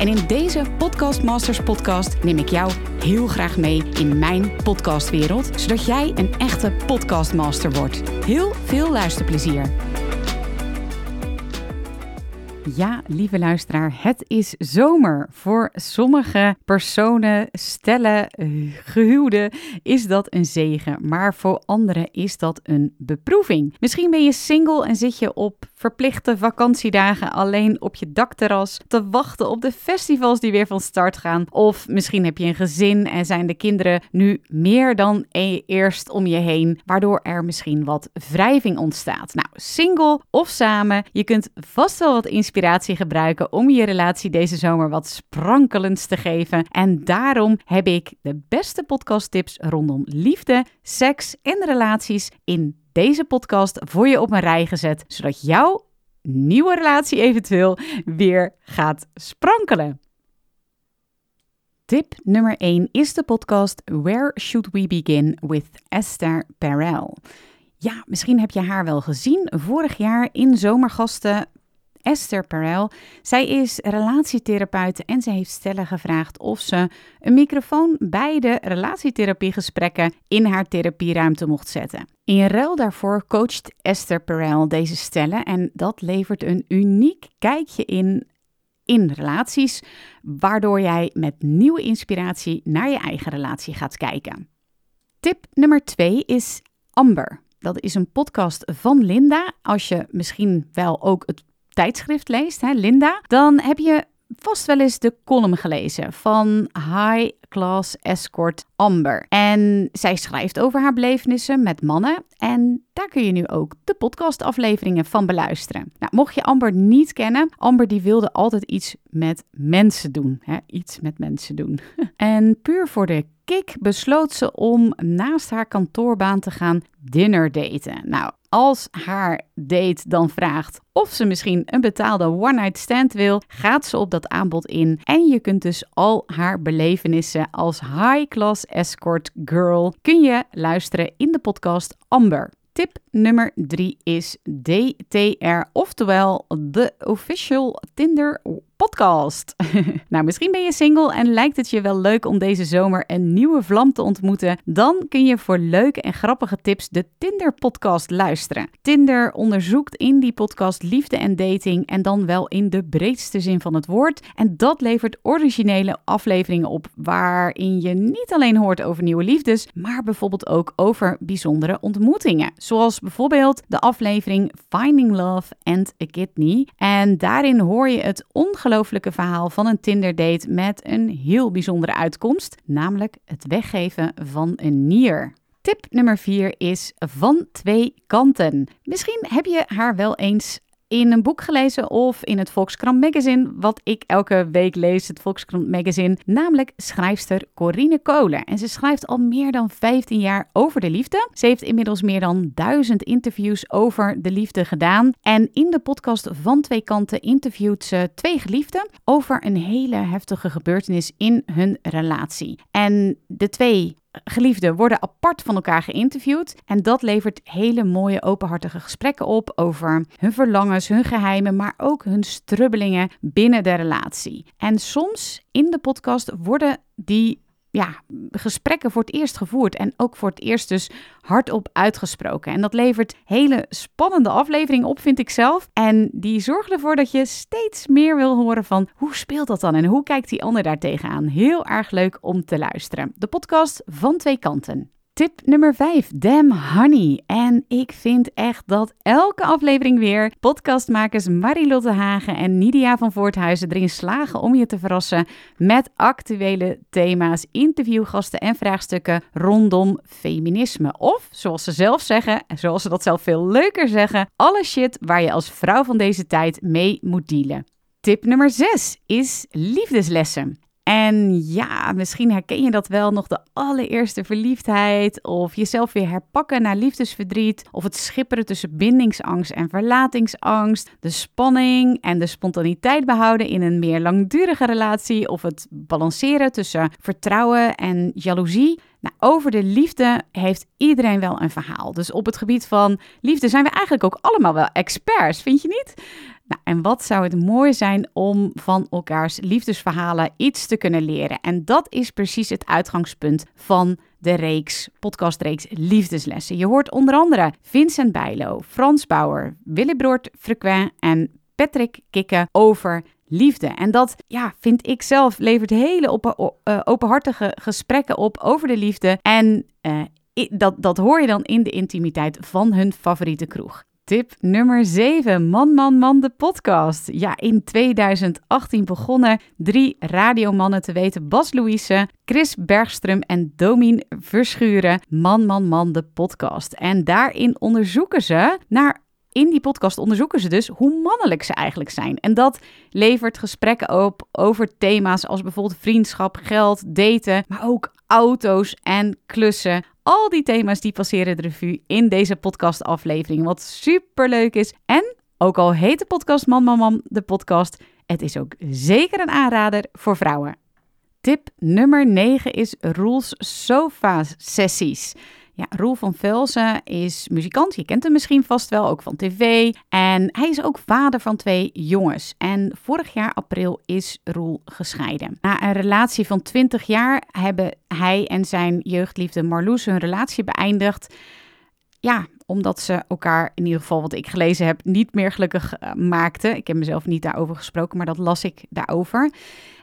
En in deze Podcast Masters podcast neem ik jou heel graag mee in mijn podcastwereld, zodat jij een echte podcastmaster wordt. Heel veel luisterplezier. Ja, lieve luisteraar, het is zomer. Voor sommige personen, stellen, gehuwden is dat een zegen, maar voor anderen is dat een beproeving. Misschien ben je single en zit je op verplichte vakantiedagen alleen op je dakterras te wachten op de festivals die weer van start gaan. Of misschien heb je een gezin en zijn de kinderen nu meer dan e- eerst om je heen, waardoor er misschien wat wrijving ontstaat. Nou, single of samen, je kunt vast wel wat inspiratie gebruiken om je relatie deze zomer wat sprankelends te geven. En daarom heb ik de beste podcasttips rondom liefde, seks en relaties in deze podcast voor je op een rij gezet, zodat jouw nieuwe relatie eventueel weer gaat sprankelen. Tip nummer 1 is de podcast Where Should We Begin with Esther Perel. Ja, misschien heb je haar wel gezien vorig jaar in Zomergasten Esther Perel. Zij is relatietherapeut en ze heeft stellen gevraagd of ze een microfoon bij de relatietherapiegesprekken in haar therapieruimte mocht zetten. In ruil daarvoor coacht Esther Perel deze stellen en dat levert een uniek kijkje in in relaties, waardoor jij met nieuwe inspiratie naar je eigen relatie gaat kijken. Tip nummer 2 is Amber. Dat is een podcast van Linda. Als je misschien wel ook het tijdschrift leest, hè, Linda, dan heb je vast wel eens de column gelezen van High Class Escort Amber. En zij schrijft over haar belevenissen met mannen. En daar kun je nu ook de podcastafleveringen van beluisteren. Nou, mocht je Amber niet kennen, Amber die wilde altijd iets met mensen doen. Hè? Iets met mensen doen. en puur voor de kick besloot ze om naast haar kantoorbaan te gaan dinner daten. Nou, als haar date dan vraagt of ze misschien een betaalde one-night stand wil, gaat ze op dat aanbod in. En je kunt dus al haar belevenissen als high-class escort girl kun je luisteren in de podcast Amber. Tip nummer 3 is DTR, oftewel de Official Tinder podcast. nou, misschien ben je single en lijkt het je wel leuk om deze zomer een nieuwe vlam te ontmoeten. Dan kun je voor leuke en grappige tips de Tinder podcast luisteren. Tinder onderzoekt in die podcast liefde en dating en dan wel in de breedste zin van het woord. En dat levert originele afleveringen op waarin je niet alleen hoort over nieuwe liefdes, maar bijvoorbeeld ook over bijzondere ontmoetingen. Zoals bijvoorbeeld de aflevering Finding Love and a Kidney. En daarin hoor je het ongelooflijke ongelooflijke verhaal van een Tinder-date met een heel bijzondere uitkomst, namelijk het weggeven van een nier. Tip nummer 4 is van twee kanten. Misschien heb je haar wel eens in een boek gelezen of in het Volkskrant Magazine, wat ik elke week lees, het Volkskrant Magazine, namelijk schrijfster Corine Kolen. En ze schrijft al meer dan 15 jaar over de liefde. Ze heeft inmiddels meer dan duizend interviews over de liefde gedaan. En in de podcast van Twee Kanten interviewt ze twee geliefden over een hele heftige gebeurtenis in hun relatie. En de twee geliefden worden apart van elkaar geïnterviewd. En dat levert hele mooie, openhartige gesprekken op over hun verlangens, hun geheimen, maar ook hun strubbelingen binnen de relatie. En soms in de podcast worden die ja, gesprekken voor het eerst gevoerd en ook voor het eerst dus hardop uitgesproken. En dat levert hele spannende afleveringen op, vind ik zelf. En die zorgen ervoor dat je steeds meer wil horen van hoe speelt dat dan en hoe kijkt die ander daar tegenaan. Heel erg leuk om te luisteren. De podcast van twee kanten. Tip nummer 5, Damn Honey. En ik vind echt dat elke aflevering weer podcastmakers Marilotte Hagen en Nidia van Voorthuizen erin slagen om je te verrassen met actuele thema's, interviewgasten en vraagstukken rondom feminisme. Of, zoals ze zelf zeggen, en zoals ze dat zelf veel leuker zeggen, alle shit waar je als vrouw van deze tijd mee moet dealen. Tip nummer 6 is liefdeslessen. En ja, misschien herken je dat wel nog de allereerste verliefdheid of jezelf weer herpakken na liefdesverdriet of het schipperen tussen bindingsangst en verlatingsangst, de spanning en de spontaniteit behouden in een meer langdurige relatie of het balanceren tussen vertrouwen en jaloezie. Nou, over de liefde heeft iedereen wel een verhaal. Dus op het gebied van liefde zijn we eigenlijk ook allemaal wel experts, vind je niet? En wat zou het mooi zijn om van elkaars liefdesverhalen iets te kunnen leren? En dat is precies het uitgangspunt van de reeks, podcastreeks Liefdeslessen. Je hoort onder andere Vincent Bijlo, Frans Bauer, Willy Broert Frequent en Patrick Kikke over liefde. En dat, ja, vind ik zelf, levert hele uh, openhartige gesprekken op over de liefde. En uh, dat, dat hoor je dan in de intimiteit van hun favoriete kroeg. Tip nummer 7. Man, man, man, de podcast. Ja, in 2018 begonnen drie radiomannen te weten. Bas Louise, Chris Bergström en Domien Verschuren. Man, man, man, de podcast. En daarin onderzoeken ze naar in die podcast onderzoeken ze dus hoe mannelijk ze eigenlijk zijn. En dat levert gesprekken op over thema's als bijvoorbeeld vriendschap, geld, daten, maar ook auto's en klussen. Al die thema's die passeren de revue in deze podcastaflevering. Wat super leuk is. En ook al heet de podcast Man Man Man de podcast, het is ook zeker een aanrader voor vrouwen. Tip nummer 9 is Roels Sofa Sessies. Ja, Roel van Velzen is muzikant. Je kent hem misschien vast wel, ook van tv. En hij is ook vader van twee jongens. En vorig jaar april is Roel gescheiden. Na een relatie van 20 jaar hebben hij en zijn jeugdliefde Marloes hun relatie beëindigd. Ja, omdat ze elkaar, in ieder geval wat ik gelezen heb, niet meer gelukkig uh, maakten. Ik heb mezelf niet daarover gesproken, maar dat las ik daarover.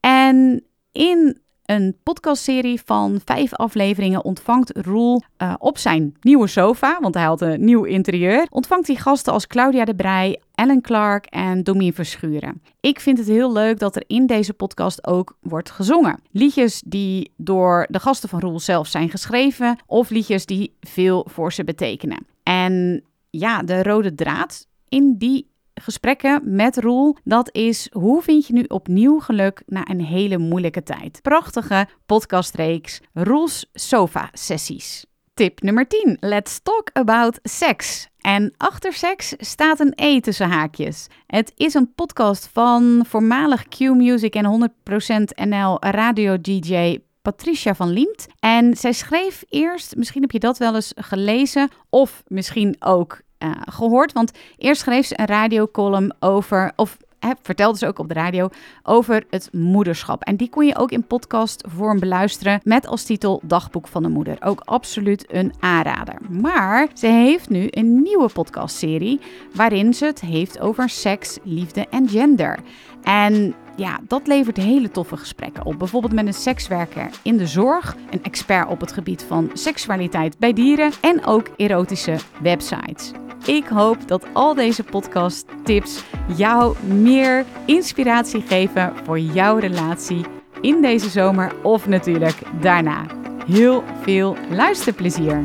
En in een podcastserie van vijf afleveringen ontvangt Roel uh, op zijn nieuwe sofa, want hij had een nieuw interieur, ontvangt hij gasten als Claudia de Brij, Ellen Clark en Domien Verschuren. Ik vind het heel leuk dat er in deze podcast ook wordt gezongen. Liedjes die door de gasten van Roel zelf zijn geschreven of liedjes die veel voor ze betekenen. En ja, de rode draad in die gesprekken met Roel. Dat is hoe vind je nu opnieuw geluk na een hele moeilijke tijd. Prachtige podcastreeks Roels Sofa Sessies. Tip nummer 10. Let's talk about sex. En achter seks staat een E tussen haakjes. Het is een podcast van voormalig Q-Music en 100% NL radio DJ Patricia van Liemt. En zij schreef eerst, misschien heb je dat wel eens gelezen, of misschien ook uh, gehoord. Want eerst schreef ze een radiocolumn over, of hè, vertelde ze ook op de radio, over het moederschap. En die kon je ook in podcastvorm beluisteren met als titel Dagboek van de Moeder. Ook absoluut een aanrader. Maar ze heeft nu een nieuwe podcastserie waarin ze het heeft over seks, liefde en gender. En ja, dat levert hele toffe gesprekken op. Bijvoorbeeld met een sekswerker in de zorg, een expert op het gebied van seksualiteit bij dieren en ook erotische websites. Ik hoop dat al deze podcast tips jou meer inspiratie geven voor jouw relatie in deze zomer of natuurlijk daarna. Heel veel luisterplezier!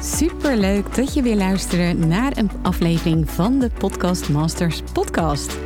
Super leuk dat je weer luistert naar een aflevering van de Podcast Masters podcast.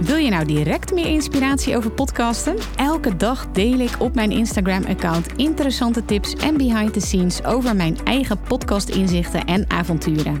Wil je nou direct meer inspiratie over podcasten? Elke dag deel ik op mijn Instagram-account interessante tips en behind the scenes over mijn eigen podcast-inzichten en avonturen.